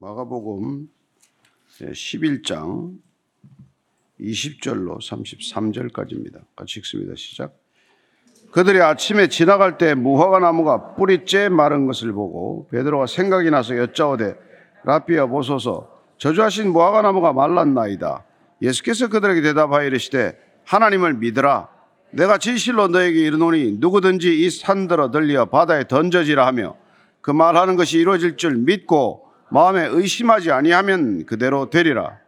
마가복음 11장 20절로 33절까지입니다. 같이 읽습니다. 시작. 그들이 아침에 지나갈 때 무화과 나무가 뿌리째 마른 것을 보고 베드로가 생각이 나서 여짜오되 라비아 보소서 저주하신 무화과 나무가 말랐나이다. 예수께서 그들에게 대답하여 이르시되 하나님을 믿으라. 내가 진실로 너에게 이르노니 누구든지 이 산들어 들려 바다에 던져지라 하며 그 말하는 것이 이루어질 줄 믿고 마음에 의심하지 아니하면 그대로 되리라.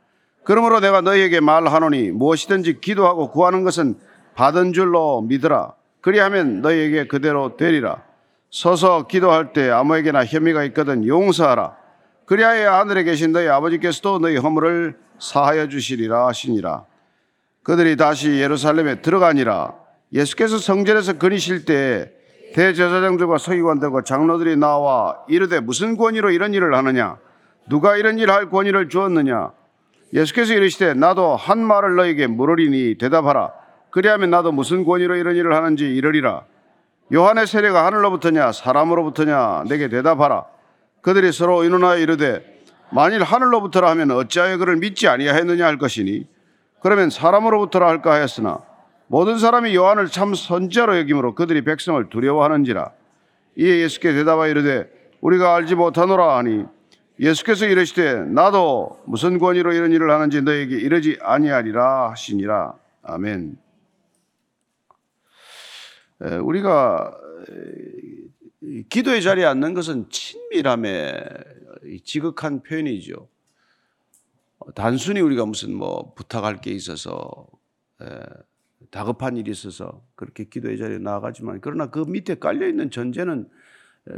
그러므로 내가 너희에게 말하노니 무엇이든지 기도하고 구하는 것은 받은 줄로 믿으라. 그리하면 너희에게 그대로 되리라. 서서 기도할 때 아무에게나 혐의가 있거든 용서하라. 그리하여 하늘에 계신 너희 아버지께서도 너희 허물을 사하여 주시리라 하시니라. 그들이 다시 예루살렘에 들어가니라. 예수께서 성전에서 거니실 때 대제사장들과 서기관들과 장로들이 나와 이르되 무슨 권위로 이런 일을 하느냐? 누가 이런 일을 할 권위를 주었느냐? 예수께서 이르시되 나도 한 말을 너에게 물으리니 대답하라. 그리하면 나도 무슨 권위로 이런 일을 하는지 이르리라. 요한의 세례가 하늘로부터냐 사람으로부터냐 내게 대답하라. 그들이 서로 의논하여 이르되 만일 하늘로부터라 하면 어찌하여 그를 믿지 아니하였느냐 할 것이니 그러면 사람으로부터라 할까 하였으나 모든 사람이 요한을 참 선지자로 여김으로 그들이 백성을 두려워하는지라. 이에 예수께 대답하여 이르되 우리가 알지 못하노라 하니 예수께서 이르시되 나도 무슨 권위로 이런 일을 하는지 너에게 이르지 아니하리라 하시니라. 아멘. 우리가 기도의 자리에 앉는 것은 친밀함의 지극한 표현이죠. 단순히 우리가 무슨 뭐 부탁할 게 있어서 다급한 일이 있어서 그렇게 기도의 자리에 나아가지만 그러나 그 밑에 깔려 있는 전제는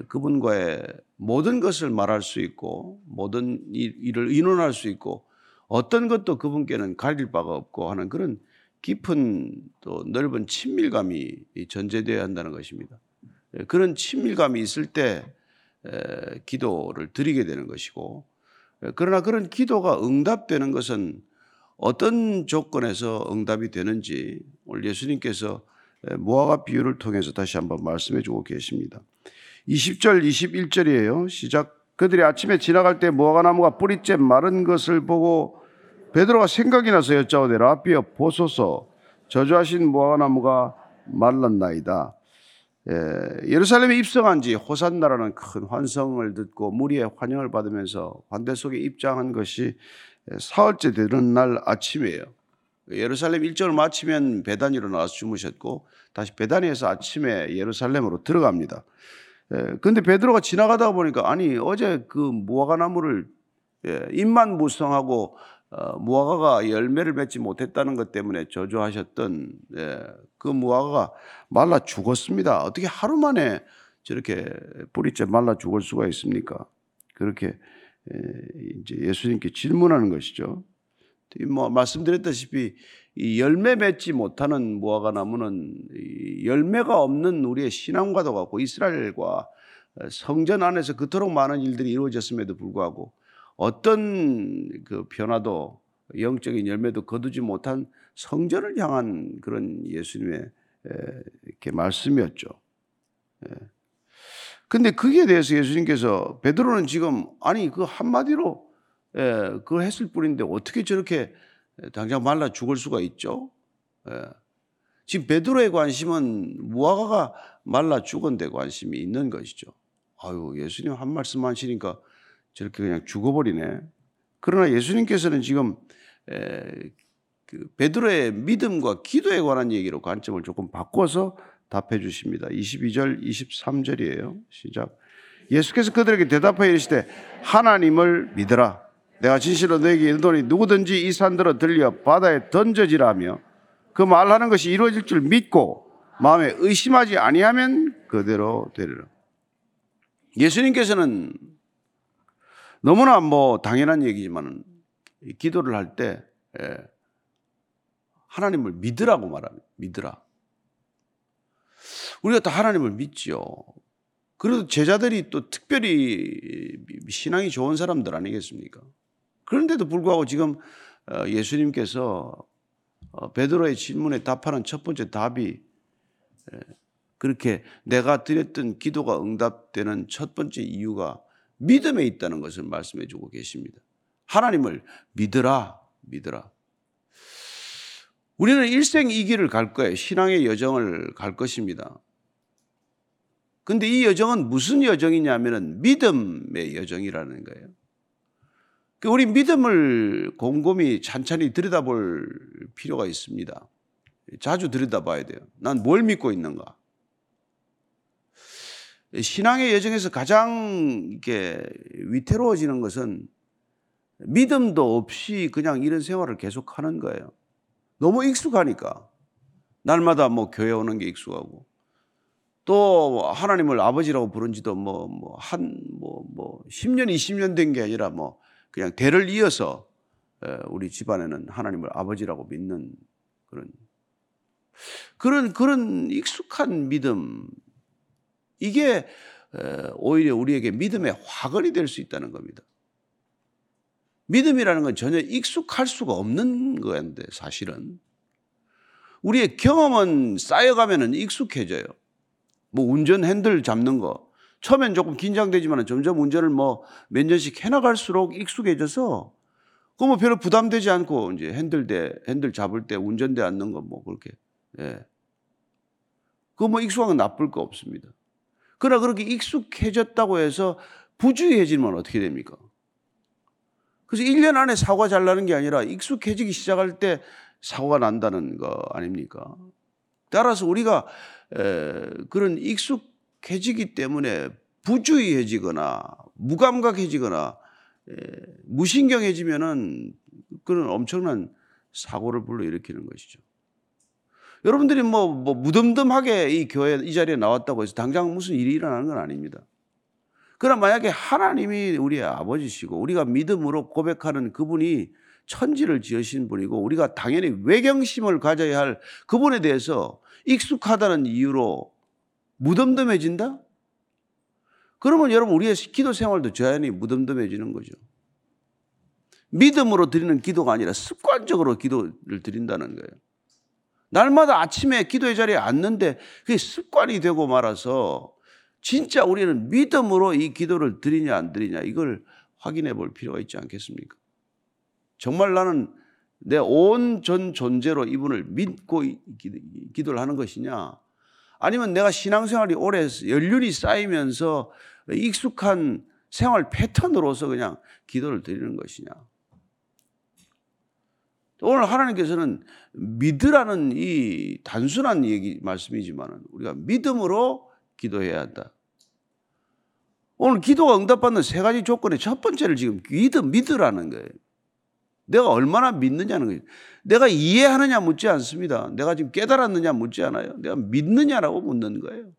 그분과의 모든 것을 말할 수 있고 모든 일을 의논할 수 있고 어떤 것도 그분께는 가릴 바가 없고 하는 그런 깊은 또 넓은 친밀감이 전제되어야 한다는 것입니다. 그런 친밀감이 있을 때 기도를 드리게 되는 것이고 그러나 그런 기도가 응답되는 것은 어떤 조건에서 응답이 되는지 오늘 예수님께서 무화과 비유를 통해서 다시 한번 말씀해 주고 계십니다. 20절, 21절이에요. 시작. 그들이 아침에 지나갈 때 무화과 나무가 뿌리째 마른 것을 보고 베드로가 생각이 나서 여짜오되 라비어 보소서 저주하신 무화과 나무가 말랐나이다. 예, 예루살렘에 입성한 지 호산나라는 큰 환성을 듣고 무리의 환영을 받으면서 환대 속에 입장한 것이 사흘째 되는 날 아침이에요. 예루살렘 일정을 마치면 배단위로 나와서 주무셨고 다시 배단위에서 아침에 예루살렘으로 들어갑니다. 그런데 베드로가 지나가다 보니까 아니 어제 그 무화과 나무를 예, 입만 무성하고 어, 무화과가 열매를 맺지 못했다는 것 때문에 저주하셨던 예, 그 무화과가 말라 죽었습니다. 어떻게 하루 만에 저렇게 뿌리째 말라 죽을 수가 있습니까? 그렇게 이제 예수님께 질문하는 것이죠. 뭐 말씀드렸다시피 이 열매 맺지 못하는 무화과 나무는 열매가 없는 우리의 신앙과도 같고 이스라엘과 성전 안에서 그토록 많은 일들이 이루어졌음에도 불구하고 어떤 그 변화도 영적인 열매도 거두지 못한 성전을 향한 그런 예수님의 이렇게 말씀이었죠. 근데 그에 대해서 예수님께서 베드로는 지금 아니 그 한마디로 예, 그걸 했을 뿐인데 어떻게 저렇게 당장 말라 죽을 수가 있죠? 예. 지금 베드로의 관심은 무화과가 말라 죽은 데 관심이 있는 것이죠. 아유 예수님 한 말씀 하시니까 저렇게 그냥 죽어버리네. 그러나 예수님께서는 지금 에, 그 베드로의 믿음과 기도에 관한 얘기로 관점을 조금 바꿔서 답해 주십니다. 22절, 23절이에요. 시작. 예수께서 그들에게 대답하여 이르시되 하나님을 믿으라. 내가 진실로 너에게 이르노니 누구든지 이 산들어 들려 바다에 던져지라며 그 말하는 것이 이루어질 줄 믿고 마음에 의심하지 아니하면 그대로 되리라. 예수님께서는 너무나 뭐 당연한 얘기지만 기도를 할때 예, 하나님을 믿으라고 말합니다. 믿으라. 우리가 또 하나님을 믿지요. 그래도 제자들이 또 특별히 신앙이 좋은 사람들 아니겠습니까? 그런데도 불구하고 지금 어, 예수님께서 어, 베드로의 질문에 답하는 첫 번째 답이 그렇게 내가 드렸던 기도가 응답되는 첫 번째 이유가 믿음에 있다는 것을 말씀해 주고 계십니다. 하나님을 믿으라, 믿으라. 우리는 일생 이 길을 갈 거예요. 신앙의 여정을 갈 것입니다. 근데 이 여정은 무슨 여정이냐면은 믿음의 여정이라는 거예요. 그 우리 믿음을 곰곰이 찬찬히 들여다볼 필요가 있습니다. 자주 들여다봐야 돼요. 난 뭘 믿고 있는가? 신앙의 여정에서 가장 이렇게 위태로워지는 것은 믿음도 없이 그냥 이런 생활을 계속하는 거예요. 너무 익숙하니까 날마다 뭐 교회 오는 게 익숙하고 또 하나님을 아버지라고 부른 지도 뭐 뭐 한 뭐 뭐 10년 20년 된 게 아니라 뭐 그냥 대를 이어서 우리 집안에는 하나님을 아버지라고 믿는 그런 그런 그런 익숙한 믿음 이게 오히려 우리에게 믿음의 화근이 될 수 있다는 겁니다. 믿음이라는 건 전혀 익숙할 수가 없는 거였는데 사실은 우리의 경험은 쌓여가면 익숙해져요. 뭐 운전 핸들 잡는 거 처음엔 조금 긴장되지만 점점 운전을 뭐 몇 년씩 해나갈수록 익숙해져서 그뭐 별로 부담되지 않고 이제 핸들대 핸들 잡을 때 운전대 앉는 거 뭐 그렇게 예. 그거 뭐 익숙한 건 나쁠 거 없습니다. 그러나 그렇게 익숙해졌다고 해서 부주의해지면 어떻게 됩니까? 그래서 1년 안에 사고가 잘 나는 게 아니라 익숙해지기 시작할 때 사고가 난다는 거 아닙니까? 따라서 우리가 그런 익숙해지기 때문에 부주의해지거나 무감각해지거나 무신경해지면은 그런 엄청난 사고를 불러일으키는 것이죠. 여러분들이 뭐, 뭐 무덤덤하게 이 교회 이 자리에 나왔다고 해서 당장 무슨 일이 일어나는 건 아닙니다. 그러나 만약에 하나님이 우리의 아버지시고 우리가 믿음으로 고백하는 그분이 천지를 지으신 분이고 우리가 당연히 외경심을 가져야 할 그분에 대해서 익숙하다는 이유로 무덤덤해진다? 그러면 여러분 우리의 기도 생활도 자연히 무덤덤해지는 거죠. 믿음으로 드리는 기도가 아니라 습관적으로 기도를 드린다는 거예요. 날마다 아침에 기도의 자리에 앉는데 그게 습관이 되고 말아서 진짜 우리는 믿음으로 이 기도를 드리냐 안 드리냐 이걸 확인해 볼 필요가 있지 않겠습니까? 정말 나는 내 온 전 존재로 이분을 믿고 기도를 하는 것이냐? 아니면 내가 신앙생활이 오래 연륜이 쌓이면서 익숙한 생활 패턴으로서 그냥 기도를 드리는 것이냐? 오늘 하나님께서는 믿으라는 이 단순한 얘기 말씀이지만 우리가 믿음으로 기도해야 한다. 오늘 기도가 응답받는 세 가지 조건의 첫 번째를 지금 믿음, 믿으라는 거예요. 내가 얼마나 믿느냐는 거예요. 내가 이해하느냐 묻지 않습니다. 내가 지금 깨달았느냐 묻지 않아요. 내가 믿느냐라고 묻는 거예요.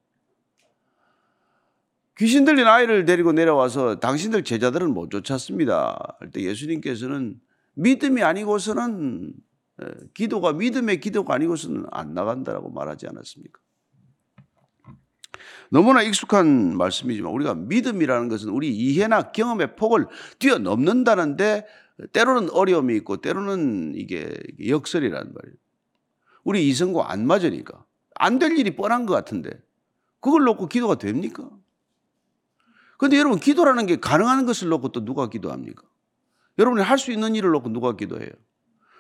귀신 들린 아이를 데리고 내려와서 당신들 제자들은 못 쫓았습니다. 할 때 예수님께서는 믿음이 아니고서는 기도가 믿음의 기도가 아니고서는 안 나간다라고 말하지 않았습니까? 너무나 익숙한 말씀이지만 우리가 믿음이라는 것은 우리 이해나 경험의 폭을 뛰어넘는다는데 때로는 어려움이 있고 때로는 이게 역설이라는 말이에요. 우리 이성과 안 맞으니까 안 될 일이 뻔한 것 같은데 그걸 놓고 기도가 됩니까? 그런데 여러분 기도라는 게 가능한 것을 놓고 또 누가 기도합니까? 여러분이 할 수 있는 일을 놓고 누가 기도해요?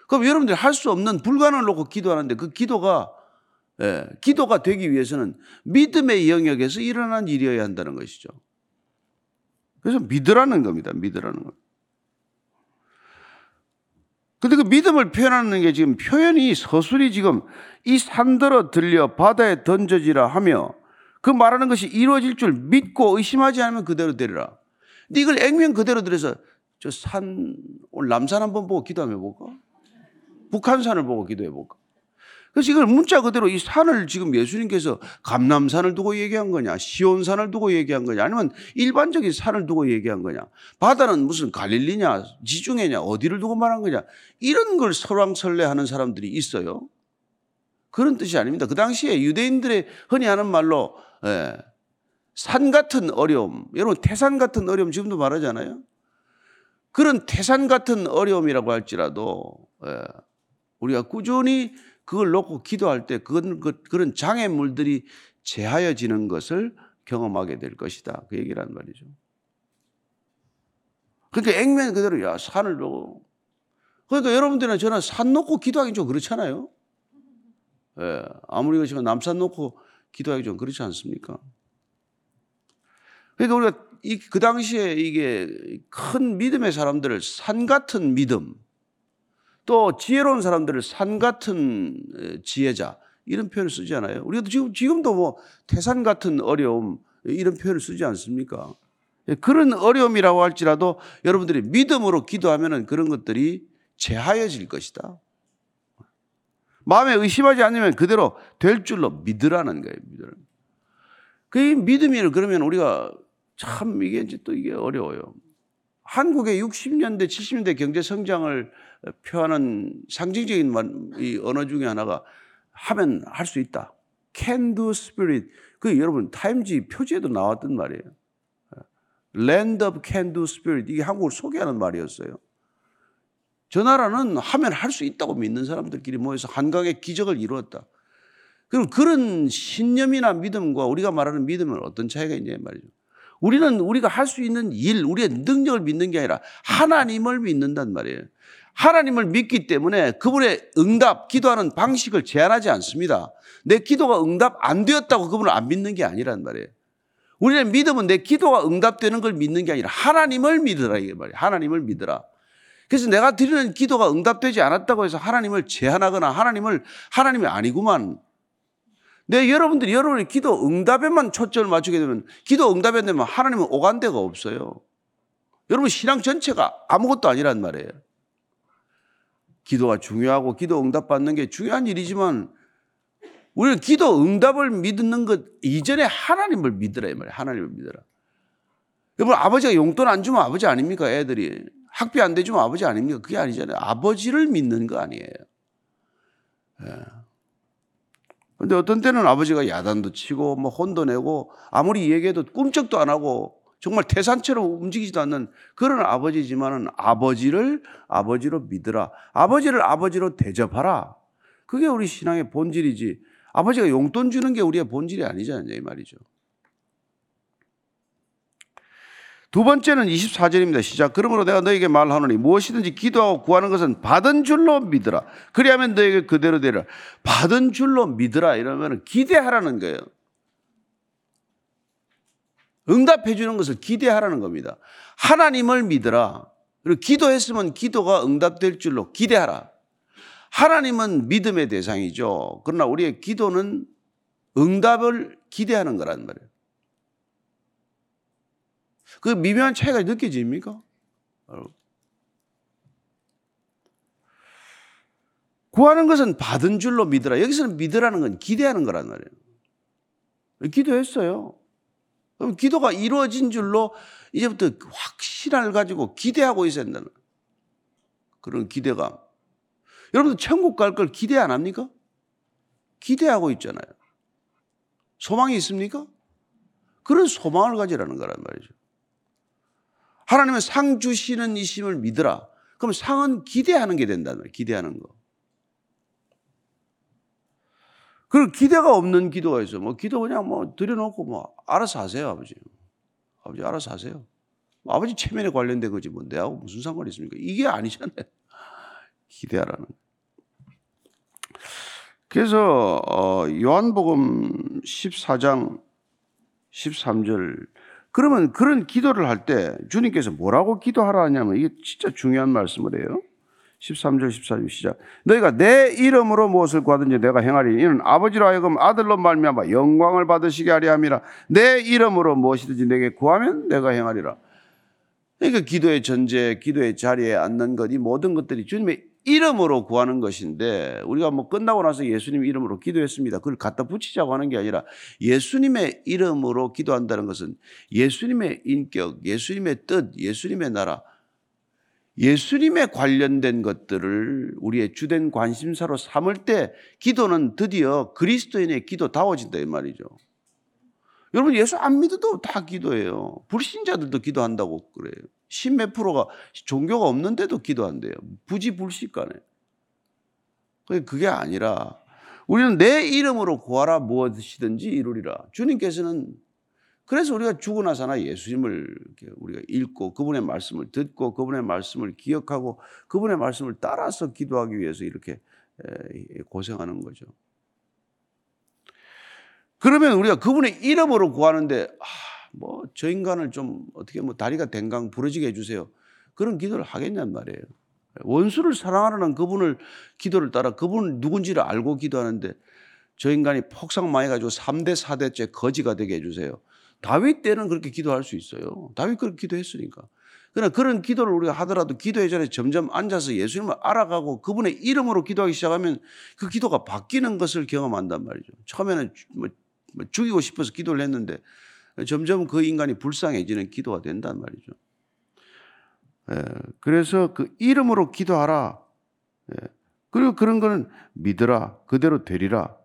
그럼 여러분들이 할 수 없는 불가능을 놓고 기도하는데 그 기도가 예, 기도가 되기 위해서는 믿음의 영역에서 일어난 일이어야 한다는 것이죠. 그래서 믿으라는 겁니다. 믿으라는 것. 근데 그 믿음을 표현하는 게 지금 표현이 서술이 지금 이 산더러 들려 바다에 던져지라 하며 그 말하는 것이 이루어질 줄 믿고 의심하지 않으면 그대로 되리라. 근데 이걸 액면 그대로 들여서 저 산, 오늘 남산 한번 보고 기도해 볼까? 북한산을 보고 기도해 볼까? 그래서 이걸 문자 그대로 이 산을 지금 예수님께서 감남산을 두고 얘기한 거냐, 시온산을 두고 얘기한 거냐, 아니면 일반적인 산을 두고 얘기한 거냐, 바다는 무슨 갈릴리냐, 지중해냐, 어디를 두고 말한 거냐, 이런 걸 설왕설래하는 사람들이 있어요. 그런 뜻이 아닙니다. 그 당시에 유대인들의 흔히 하는 말로 예, 산 같은 어려움, 여러분 태산 같은 어려움 지금도 말하잖아요. 그런 태산 같은 어려움이라고 할지라도 예, 우리가 꾸준히 그걸 놓고 기도할 때 그런 그런 장애물들이 제하여지는 것을 경험하게 될 것이다. 그 얘기란 말이죠. 그러니까 액면 그대로 야 산을 두고 그러니까 여러분들이나 저는 산 놓고 기도하기 좀 그렇잖아요. 예, 아무리 그렇지만 남산 놓고 기도하기 좀 그렇지 않습니까? 그러니까 우리가 이, 그 당시에 이게 큰 믿음의 사람들을 산 같은 믿음, 또 지혜로운 사람들을 산 같은 지혜자 이런 표현을 쓰지 않아요. 우리가 지금 지금도 뭐 태산 같은 어려움 이런 표현을 쓰지 않습니까? 예, 그런 어려움이라고 할지라도 여러분들이 믿음으로 기도하면은 그런 것들이 제하여질 것이다. 마음에 의심하지 않으면 그대로 될 줄로 믿으라는 거예요. 믿으라는. 그 믿음이 그러면 우리가 참 이게 이제 또 이게 어려워요. 한국의 60년대, 70년대 경제 성장을 표하는 상징적인 이 언어 중에 하나가 하면 할 수 있다. can do spirit. 그 여러분 타임지 표지에도 나왔던 말이에요. land of can do spirit. 이게 한국을 소개하는 말이었어요. 저 나라는 하면 할 수 있다고 믿는 사람들끼리 모여서 한강의 기적을 이루었다. 그럼 그런 신념이나 믿음과 우리가 말하는 믿음은 어떤 차이가 있냐 말이죠. 우리는 우리가 할 수 있는 일, 우리의 능력을 믿는 게 아니라 하나님을 믿는단 말이에요. 하나님을 믿기 때문에 그분의 응답, 기도하는 방식을 제한하지 않습니다. 내 기도가 응답 안 되었다고 그분을 안 믿는 게 아니란 말이에요. 우리의 믿음은 내 기도가 응답되는 걸 믿는 게 아니라 하나님을 믿으라 이게 말이에요. 하나님을 믿으라. 그래서 내가 드리는 기도가 응답되지 않았다고 해서 하나님을 제한하거나 하나님을 하나님이 아니구만 네, 여러분들이 여러분의 기도 응답에만 초점을 맞추게 되면 기도 응답에 되면 하나님은 오간 데가 없어요. 여러분 신앙 전체가 아무것도 아니란 말이에요. 기도가 중요하고 기도 응답 받는 게 중요한 일이지만 우리는 기도 응답을 믿는 것 이전에 하나님을 믿으라 이 말이에요. 하나님을 믿으라. 여러분 아버지가 용돈 안 주면 아버지 아닙니까? 애들이 학비 안 대주면 아버지 아닙니까? 그게 아니잖아요. 아버지를 믿는 거 아니에요. 예. 근데 어떤 때는 아버지가 야단도 치고 뭐 혼도 내고 아무리 얘기해도 꿈쩍도 안 하고 정말 태산처럼 움직이지도 않는 그런 아버지지만은 아버지를 아버지로 믿으라. 아버지를 아버지로 대접하라. 그게 우리 신앙의 본질이지. 아버지가 용돈 주는 게 우리의 본질이 아니잖아요. 이 말이죠. 두 번째는 24절입니다. 시작. 그러므로 내가 너에게 말하노니 무엇이든지 기도하고 구하는 것은 받은 줄로 믿으라. 그리하면 너에게 그대로 되라. 받은 줄로 믿으라. 이러면 기대하라는 거예요. 응답해 주는 것을 기대하라는 겁니다. 하나님을 믿으라. 그리고 기도했으면 기도가 응답될 줄로 기대하라. 하나님은 믿음의 대상이죠. 그러나 우리의 기도는 응답을 기대하는 거란 말이에요. 그 미묘한 차이가 느껴집니까? 구하는 것은 받은 줄로 믿으라. 여기서는 믿으라는 건 기대하는 거란 말이에요. 기도했어요. 그럼 기도가 이루어진 줄로 이제부터 확신을 가지고 기대하고 있어야 된다는 그런 기대감. 여러분들 천국 갈 걸 기대 안 합니까? 기대하고 있잖아요. 소망이 있습니까? 그런 소망을 가지라는 거란 말이죠. 하나님은 상 주시는 이심을 믿으라. 그럼 상은 기대하는 게 된다는 거예요. 기대하는 거. 그 기대가 없는 기도가 있어. 뭐 기도 그냥 뭐 드려놓고 뭐 알아서 하세요, 아버지. 아버지 알아서 하세요. 뭐 아버지 체면에 관련된 거지 뭐 내하고 무슨 상관이 있습니까? 이게 아니잖아요. 기대하라는. 그래서 어, 요한복음 14장 13절 그러면 그런 기도를 할 때 주님께서 뭐라고 기도하라 하냐면 이게 진짜 중요한 말씀을 해요. 13절 14절 시작. 너희가 내 이름으로 무엇을 구하든지 내가 행하리니 이는 아버지로 하여금 아들로 말미암아 영광을 받으시게 하리 함이라. 내 이름으로 무엇이든지 내게 구하면 내가 행하리라. 그러니까 기도의 전제, 기도의 자리에 앉는 것, 이 모든 것들이 주님의 이름으로 구하는 것인데 우리가 뭐 끝나고 나서 예수님 이름으로 기도했습니다. 그걸 갖다 붙이자고 하는 게 아니라 예수님의 이름으로 기도한다는 것은 예수님의 인격, 예수님의 뜻, 예수님의 나라, 예수님에 관련된 것들을 우리의 주된 관심사로 삼을 때 기도는 드디어 그리스도인의 기도다워진다 이 말이죠. 여러분 예수 안 믿어도 다 기도해요. 불신자들도 기도한다고 그래요. 십몇 프로가 종교가 없는데도 기도한대요. 부지불식간에. 그게 아니라 우리는 내 이름으로 구하라 무엇이든지 이루리라. 주님께서는 그래서 우리가 죽고 나서나 예수님을 우리가 읽고 그분의 말씀을 듣고 그분의 말씀을 기억하고 그분의 말씀을 따라서 기도하기 위해서 이렇게 에, 고생하는 거죠. 그러면 우리가 그분의 이름으로 구하는데 아, 뭐 저 인간을 좀 어떻게 뭐 다리가 댕강 부러지게 해주세요. 그런 기도를 하겠냔 말이에요. 원수를 사랑하는 그분을 기도를 따라 그분 누군지를 알고 기도하는데 저 인간이 폭삭 망해가지고 3대 4대째 거지가 되게 해주세요. 다윗 때는 그렇게 기도할 수 있어요. 다윗 그렇게 기도했으니까. 그러나 그런 기도를 우리가 하더라도 기도의 전에 점점 앉아서 예수님을 알아가고 그분의 이름으로 기도하기 시작하면 그 기도가 바뀌는 것을 경험한단 말이죠. 처음에는 뭐, 뭐 죽이고 싶어서 기도를 했는데 점점 그 인간이 불쌍해지는 기도가 된단 말이죠. 예, 그래서 그 이름으로 기도하라. 예, 그리고 그런 거는 믿으라. 그대로 되리라.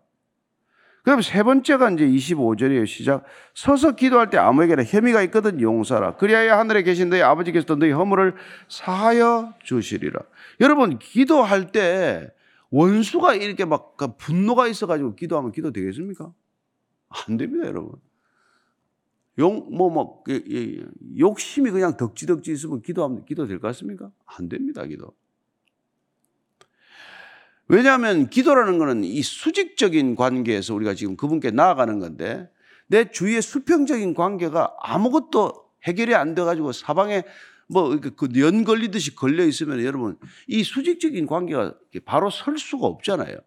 그럼 세 번째가 이제 25절이에요. 시작. 서서 기도할 때 아무에게나 혐의가 있거든 용서라. 그리하여 하늘에 계신 너희 아버지께서 너희 허물을 사하여 주시리라. 여러분, 기도할 때 원수가 이렇게 막 분노가 있어가지고 기도하면 기도 되겠습니까? 안 됩니다, 여러분. 용, 뭐, 뭐, 욕심이 그냥 덕지덕지 있으면 기도하면 기도 될 것 같습니까? 안 됩니다, 기도. 왜냐하면 기도라는 것은 이 수직적인 관계에서 우리가 지금 그분께 나아가는 건데 내 주위의 수평적인 관계가 아무것도 해결이 안 돼가지고 사방에 뭐그연 걸리듯이 걸려 있으면 여러분 이 수직적인 관계가 바로 설 수가 없잖아요.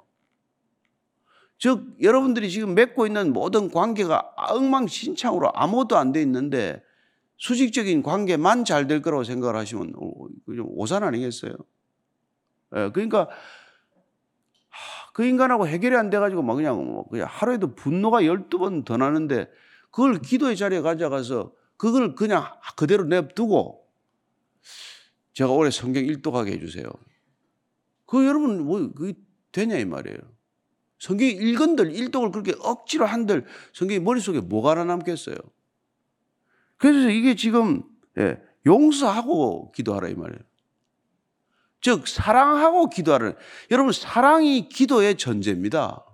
즉 여러분들이 지금 맺고 있는 모든 관계가 엉망진창으로 아무것도 안 돼 있는데 수직적인 관계만 잘 될 거라고 생각을 하시면 오산 아니겠어요? 예, 그러니까 그 인간하고 해결이 안 돼가지고 막 그냥, 뭐 그냥 하루에도 분노가 12번 더 나는데 그걸 기도의 자리에 가져가서 그걸 그냥 그대로 냅두고 제가 올해 성경 일독하게 해주세요. 그 여러분 뭐 그게 되냐 이 말이에요. 성경 읽은들 일독을 그렇게 억지로 한들 성경이 머릿속에 뭐가 하나 남겠어요. 그래서 이게 지금 예, 용서하고 기도하라 이 말이에요. 즉 사랑하고 기도하는 여러분 사랑이 기도의 전제입니다.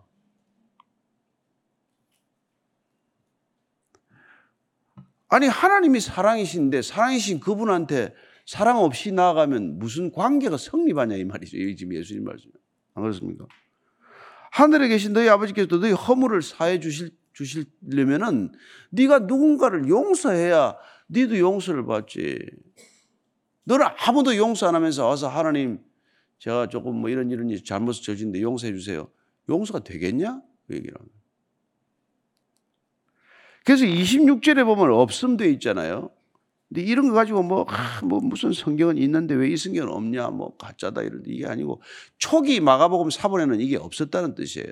아니 하나님이 사랑이신데 사랑이신 그분한테 사랑 없이 나아가면 무슨 관계가 성립하냐 이 말이죠. 이 지금 예수님 말씀. 안 그렇습니까? 하늘에 계신 너희 아버지께서 너희 허물을 사해 주실 주시려면은 네가 누군가를 용서해야 네도 용서를 받지. 너는 아무도 용서 안 하면서 와서 하나님 제가 조금 뭐 이런 이런 잘못을 저지른데 용서해 주세요. 용서가 되겠냐? 그 얘기를 합니다. 그래서 26절에 보면 없음 돼 있잖아요. 근데 이런 거 가지고 뭐, 아, 뭐 무슨 성경은 있는데 왜 이 성경은 없냐? 뭐 가짜다 이런데 이게 아니고 초기 마가복음 사본에는 이게 없었다는 뜻이에요.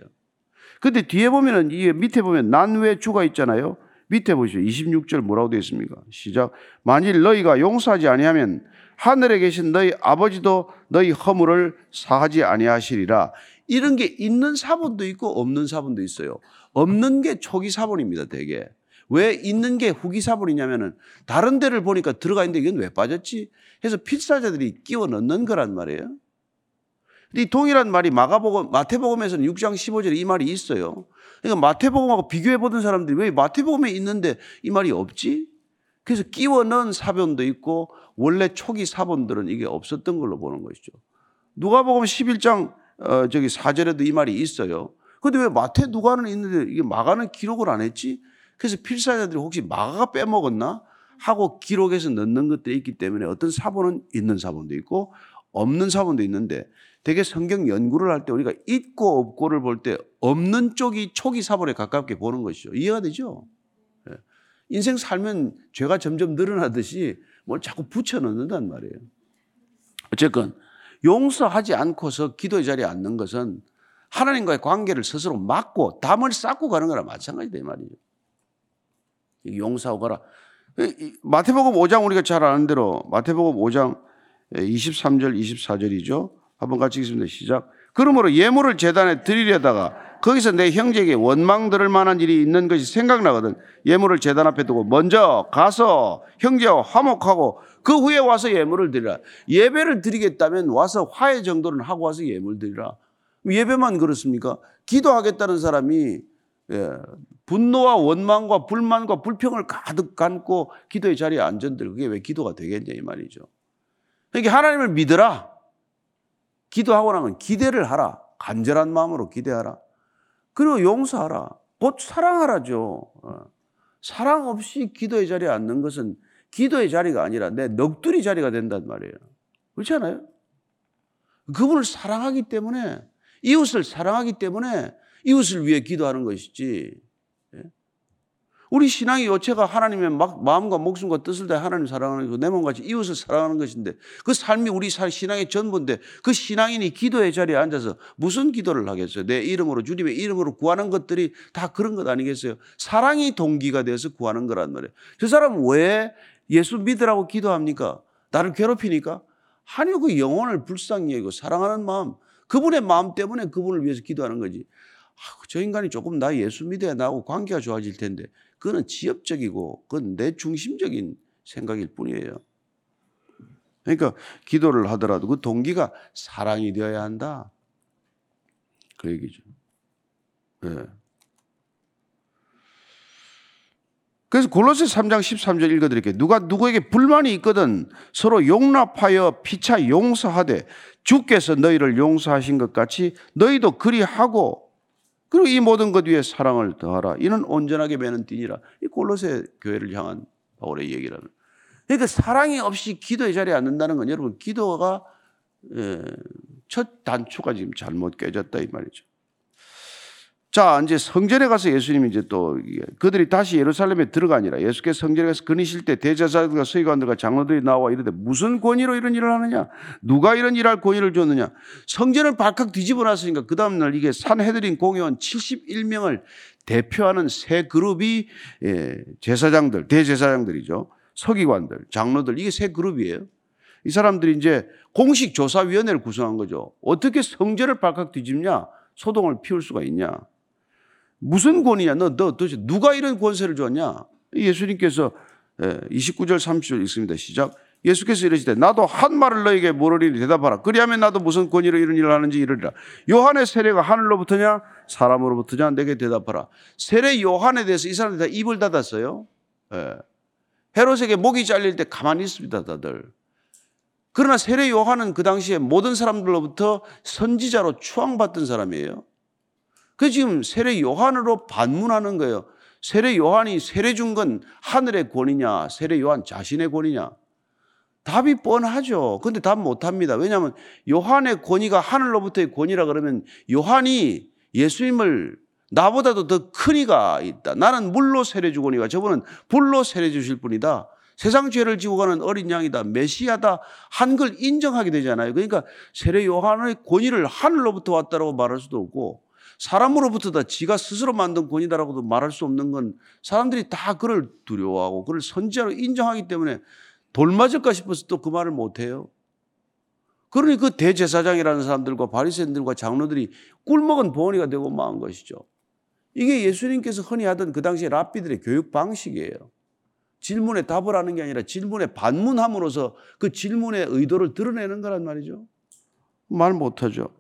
근데 뒤에 보면은 이 밑에 보면 난 왜 주가 있잖아요. 밑에 보시죠. 26절 뭐라고 되어 있습니까? 시작. 만일 너희가 용서하지 아니하면 하늘에 계신 너희 아버지도 너희 허물을 사하지 아니하시리라. 이런 게 있는 사본도 있고 없는 사본도 있어요. 없는 게 초기 사본입니다, 대개. 왜 있는 게 후기 사본이냐면은 다른 데를 보니까 들어가 있는데 이건 왜 빠졌지? 해서 필사자들이 끼워 넣는 거란 말이에요. 이 동일한 말이 마가복음, 마태복음에서는 6장 15절에 이 말이 있어요. 그러니까 마태복음하고 비교해 보던 사람들이 왜 마태복음에 있는데 이 말이 없지? 그래서 끼워 넣은 사본도 있고 원래 초기 사본들은 이게 없었던 걸로 보는 것이죠. 누가복음 11장 어, 저기 4절에도 이 말이 있어요. 근데 왜 마태 누가는 있는데 이게 마가는 기록을 안 했지? 그래서 필사자들이 혹시 마가가 빼먹었나 하고 기록해서 넣는 것들이 있기 때문에 어떤 사본은 있는 사본도 있고 없는 사본도 있는데 되게 성경 연구를 할 때 우리가 있고 없고를 볼 때 없는 쪽이 초기 사본에 가깝게 보는 것이죠. 이해가 되죠? 예. 인생 살면 죄가 점점 늘어나듯이 뭘 자꾸 붙여 넣는단 말이에요. 어쨌건 용서하지 않고서 기도의 자리에 앉는 것은 하나님과의 관계를 스스로 막고 담을 쌓고 가는 거랑 마찬가지다 이 말이죠. 용서하고 가라. 마태복음 5장 우리가 잘 아는 대로 마태복음 5장 23절 24절이죠. 한번 같이 읽습니다. 시작. 그러므로 예물을 재단에 드리려다가 거기서 내 형제에게 원망 들을 만한 일이 있는 것이 생각나거든. 예물을 재단 앞에 두고 먼저 가서 형제와 화목하고 그 후에 와서 예물을 드리라. 예배를 드리겠다면 와서 화해 정도는 하고 와서 예물 드리라. 예배만 그렇습니까? 기도하겠다는 사람이 예, 분노와 원망과 불만과 불평을 가득 안고 기도의 자리에 앉은들 그게 왜 기도가 되겠냐 이 말이죠. 그러니까 하나님을 믿어라. 기도하고 나면 기대를 하라. 간절한 마음으로 기대하라. 그리고 용서하라. 곧 사랑하라죠. 어. 사랑 없이 기도의 자리에 앉는 것은 기도의 자리가 아니라 내 넋두리 자리가 된단 말이에요. 그렇지 않아요? 그분을 사랑하기 때문에 이웃을 사랑하기 때문에 이웃을 위해 기도하는 것이지. 예? 우리 신앙의 요체가 하나님의 마음과 목숨과 뜻을 다해 하나님 사랑하는 그 내 몸같이 이웃을 사랑하는 것인데 그 삶이 우리 신앙의 전부인데 그 신앙인이 기도의 자리에 앉아서 무슨 기도를 하겠어요? 내 이름으로 주님의 이름으로 구하는 것들이 다 그런 것 아니겠어요? 사랑이 동기가 돼서 구하는 거란 말이에요. 저 사람은 왜 예수 믿으라고 기도합니까? 나를 괴롭히니까? 아니요, 그 영혼을 불쌍히 여기고 사랑하는 마음, 그분의 마음 때문에 그분을 위해서 기도하는 거지. 아, 저 인간이 조금 나 예수 믿어야 나하고 관계가 좋아질 텐데, 그거는 지엽적이고, 그건 내 중심적인 생각일 뿐이에요. 그러니까 기도를 하더라도 그 동기가 사랑이 되어야 한다. 그 얘기죠. 네. 그래서 골로새 3장 13절 읽어드릴게요. 누가 누구에게 불만이 있거든 서로 용납하여 피차 용서하되 주께서 너희를 용서하신 것 같이 너희도 그리하고 그리고 이 모든 것 위에 사랑을 더하라. 이는 온전하게 매는 띠니라. 이 골로새 교회를 향한 바울의 얘기라는. 그러니까 사랑이 없이 기도의 자리에 앉는다는 건 여러분 기도가 예, 첫 단추가 지금 잘못 깨졌다 이 말이죠. 자, 이제 성전에 가서 예수님이 이제 또 그들이 다시 예루살렘에 들어가니라. 예수께서 성전에 가서 거니실 때 대제사장과 서기관들과 장로들이 나와 이르되 무슨 권위로 이런 일을 하느냐? 누가 이런 일할 권위를 줬느냐? 성전을 발칵 뒤집어 놨으니까 그 다음날 이게 산헤드린 공회원 71명을 대표하는 세 그룹이 예, 제사장들, 대제사장들이죠. 서기관들, 장로들 이게 세 그룹이에요. 이 사람들이 이제 공식 조사위원회를 구성한 거죠. 어떻게 성전을 발칵 뒤집냐? 소동을 피울 수가 있냐? 무슨 권위냐? 너, 너 도대체 누가 이런 권세를 줬냐? 예수님께서 29절 예, 30절 읽습니다. 시작. 예수께서 이르시되 나도 한 말을 너에게 물으리니 대답하라. 그리하면 나도 무슨 권위로 이런 일을 하는지 이르리라. 요한의 세례가 하늘로부터냐 사람으로부터냐 내게 대답하라. 세례 요한에 대해서 이 사람들이 다 입을 닫았어요. 예. 헤롯에게 목이 잘릴 때 가만히 있습니다, 다들. 그러나 세례 요한은 그 당시에 모든 사람들로부터 선지자로 추앙받던 사람이에요. 그 지금 세례 요한으로 반문하는 거예요. 세례 요한이 세례 준 건 하늘의 권이냐, 세례 요한 자신의 권이냐? 답이 뻔하죠. 근데 답 못 합니다. 왜냐하면 요한의 권위가 하늘로부터의 권위라 그러면 요한이 예수님을 나보다도 더 큰 이가 있다. 나는 물로 세례 주거니와 저분은 불로 세례 주실 분이다. 세상 죄를 지고 가는 어린 양이다. 메시아다. 한걸 인정하게 되잖아요. 그러니까 세례 요한의 권위를 하늘로부터 왔다라고 말할 수도 없고 사람으로부터 다 지가 스스로 만든 권이다라고도 말할 수 없는 건 사람들이 다 그를 두려워하고 그를 선지자로 인정하기 때문에 돌 맞을까 싶어서 또 그 말을 못 해요. 그러니 그 대제사장이라는 사람들과 바리새인들과 장로들이 꿀먹은 봉어리가 되고 마은 것이죠. 이게 예수님께서 흔히 하던 그 당시 랍비들의 교육 방식이에요. 질문에 답을 하는 게 아니라 질문에 반문함으로써 그 질문의 의도를 드러내는 거란 말이죠. 말 못하죠.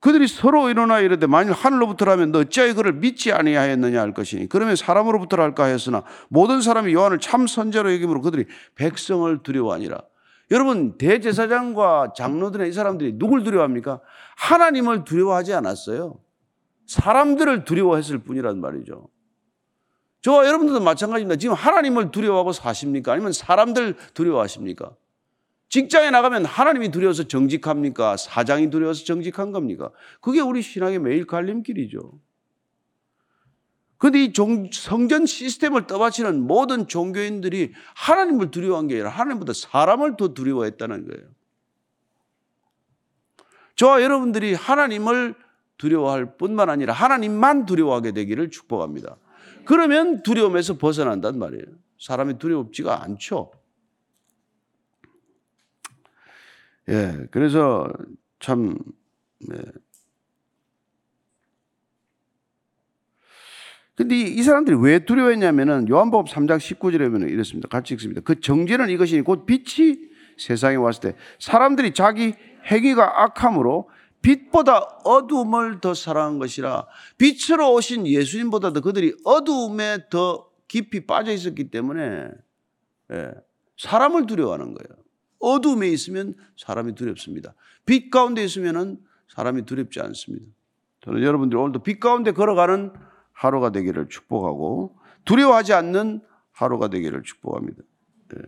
그들이 서로 일어나 이르되 만일 하늘로부터라면 너 어찌하여 그를 믿지 아니하였느냐 할 것이니 그러면 사람으로부터라 할까 하였으나 모든 사람이 요한을 참 선제로 여김으로 그들이 백성을 두려워하니라. 여러분 대제사장과 장로들의 이 사람들이 누굴 두려워합니까? 하나님을 두려워하지 않았어요. 사람들을 두려워했을 뿐이란 말이죠. 저와 여러분들도 마찬가지입니다. 지금 하나님을 두려워하고 사십니까? 아니면 사람들 두려워하십니까? 직장에 나가면 하나님이 두려워서 정직합니까? 사장이 두려워서 정직한 겁니까? 그게 우리 신앙의 매일 갈림길이죠. 그런데 이 성전 시스템을 떠받치는 모든 종교인들이 하나님을 두려워한 게 아니라 하나님보다 사람을 더 두려워했다는 거예요. 저와 여러분들이 하나님을 두려워할 뿐만 아니라 하나님만 두려워하게 되기를 축복합니다. 그러면 두려움에서 벗어난단 말이에요. 사람이 두렵지가 않죠. 예, 그래서 참, 예. 근데 이, 사람들이 왜 두려워했냐면은 요한복음 3장 19절에 보면 이렇습니다. 같이 읽습니다. 그 정죄는 이것이니 곧 빛이 세상에 왔을 때 사람들이 자기 행위가 악함으로 빛보다 어두움을 더 사랑한 것이라 빛으로 오신 예수님보다도 그들이 어두움에 더 깊이 빠져 있었기 때문에 예, 사람을 두려워하는 거예요. 어두움에 있으면 사람이 두렵습니다. 빛 가운데 있으면 사람이 두렵지 않습니다. 저는 여러분들이 오늘도 빛 가운데 걸어가는 하루가 되기를 축복하고 두려워하지 않는 하루가 되기를 축복합니다. 예.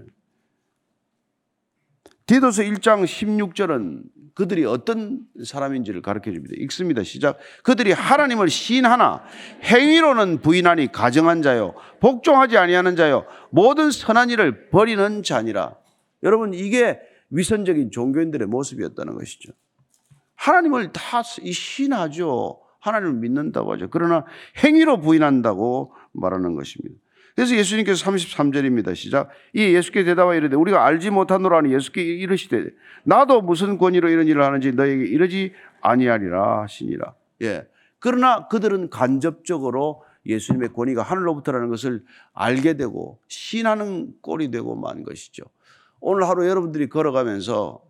디도서 1장 16절은 그들이 어떤 사람인지를 가르쳐 줍니다. 읽습니다. 시작. 그들이 하나님을 시인하나 행위로는 부인하니 가정한 자요 복종하지 아니하는 자요 모든 선한 일을 버리는 자니라. 여러분 이게 위선적인 종교인들의 모습이었다는 것이죠. 하나님을 다 신하죠. 하나님을 믿는다고 하죠. 그러나 행위로 부인한다고 말하는 것입니다. 그래서 예수님께서 33절입니다. 시작. 이 예수께 대답하여 이르되 우리가 알지 못하노라니 예수께 이르시되 나도 무슨 권위로 이런 일을 하는지 너에게 이르지 아니하리라 하시니라. 예. 그러나 그들은 간접적으로 예수님의 권위가 하늘로부터라는 것을 알게 되고 신하는 꼴이 되고 만 것이죠. 오늘 하루 여러분들이 걸어가면서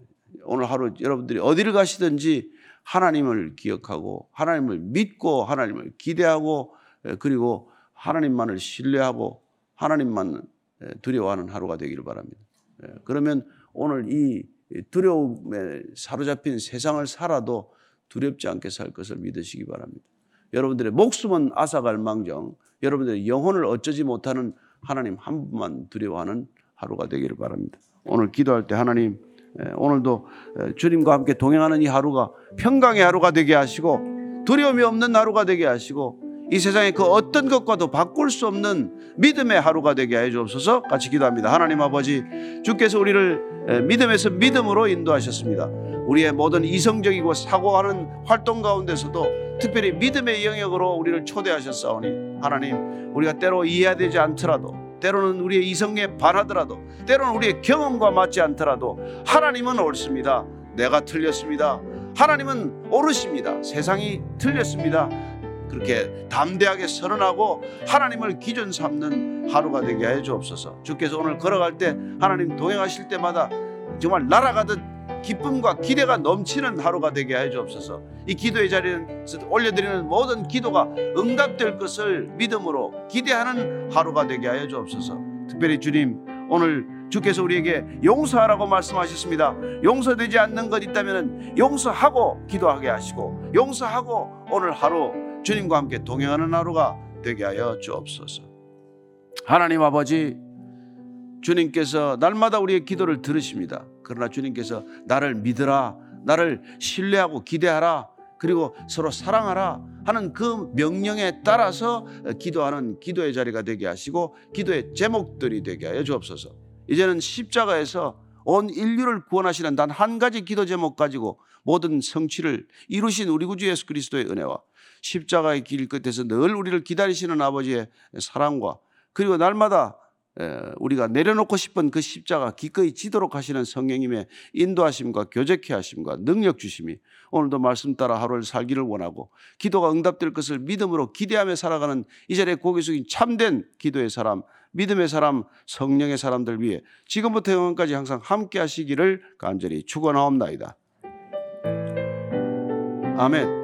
오늘 하루 여러분들이 어디를 가시든지 하나님을 기억하고 하나님을 믿고 하나님을 기대하고 예, 그리고 하나님만을 신뢰하고 하나님만 두려워하는 하루가 되기를 바랍니다. 예, 그러면 오늘 이 두려움에 사로잡힌 세상을 살아도 두렵지 않게 살 것을 믿으시기 바랍니다. 여러분들의 목숨은 앗아갈 망정, 여러분들의 영혼을 어쩌지 못하는 하나님 한 분만 두려워하는 하루가 되기를 바랍니다. 오늘 기도할 때 하나님 오늘도 주님과 함께 동행하는 이 하루가 평강의 하루가 되게 하시고 두려움이 없는 하루가 되게 하시고 이 세상의 그 어떤 것과도 바꿀 수 없는 믿음의 하루가 되게 해 주옵소서 같이 기도합니다. 하나님 아버지 주께서 우리를 믿음에서 믿음으로 인도하셨습니다. 우리의 모든 이성적이고 사고하는 활동 가운데서도 특별히 믿음의 영역으로 우리를 초대하셨사오니 하나님 우리가 때로 이해되지 않더라도 때로는 우리의 이성에 반하더라도 때로는 우리의 경험과 맞지 않더라도 하나님은 옳습니다. 내가 틀렸습니다. 하나님은 옳으십니다. 세상이 틀렸습니다. 그렇게 담대하게 선언하고 하나님을 기준 삼는 하루가 되게 해 주옵소서. 주께서 오늘 걸어갈 때 하나님 동행하실 때마다 정말 날아가듯 기쁨과 기대가 넘치는 하루가 되게 해 주옵소서. 이 기도의 자리는 올려드리는 모든 기도가 응답될 것을 믿음으로 기대하는 하루가 되게 하여 주옵소서. 특별히 주님 오늘 주께서 우리에게 용서하라고 말씀하셨습니다. 용서되지 않는 것 있다면 용서하고 기도하게 하시고 용서하고 오늘 하루 주님과 함께 동행하는 하루가 되게 하여 주옵소서. 하나님 아버지 주님께서 날마다 우리의 기도를 들으십니다. 그러나 주님께서 나를 믿으라, 나를 신뢰하고 기대하라, 그리고 서로 사랑하라 하는 그 명령에 따라서 기도하는 기도의 자리가 되게 하시고 기도의 제목들이 되게 하여 주옵소서. 이제는 십자가에서 온 인류를 구원하시는 단 한 가지 기도 제목 가지고 모든 성취를 이루신 우리 구주 예수 그리스도의 은혜와 십자가의 길 끝에서 늘 우리를 기다리시는 아버지의 사랑과 그리고 날마다 우리가 내려놓고 싶은 그 십자가 기꺼이 지도록 하시는 성령님의 인도하심과 교제케 하심과 능력 주심이 오늘도 말씀 따라 하루를 살기를 원하고 기도가 응답될 것을 믿음으로 기대하며 살아가는 이 자리에 고개 숙인 참된 기도의 사람, 믿음의 사람, 성령의 사람들 위해 지금부터 영원까지 항상 함께 하시기를 간절히 축원하옵나이다. 아멘.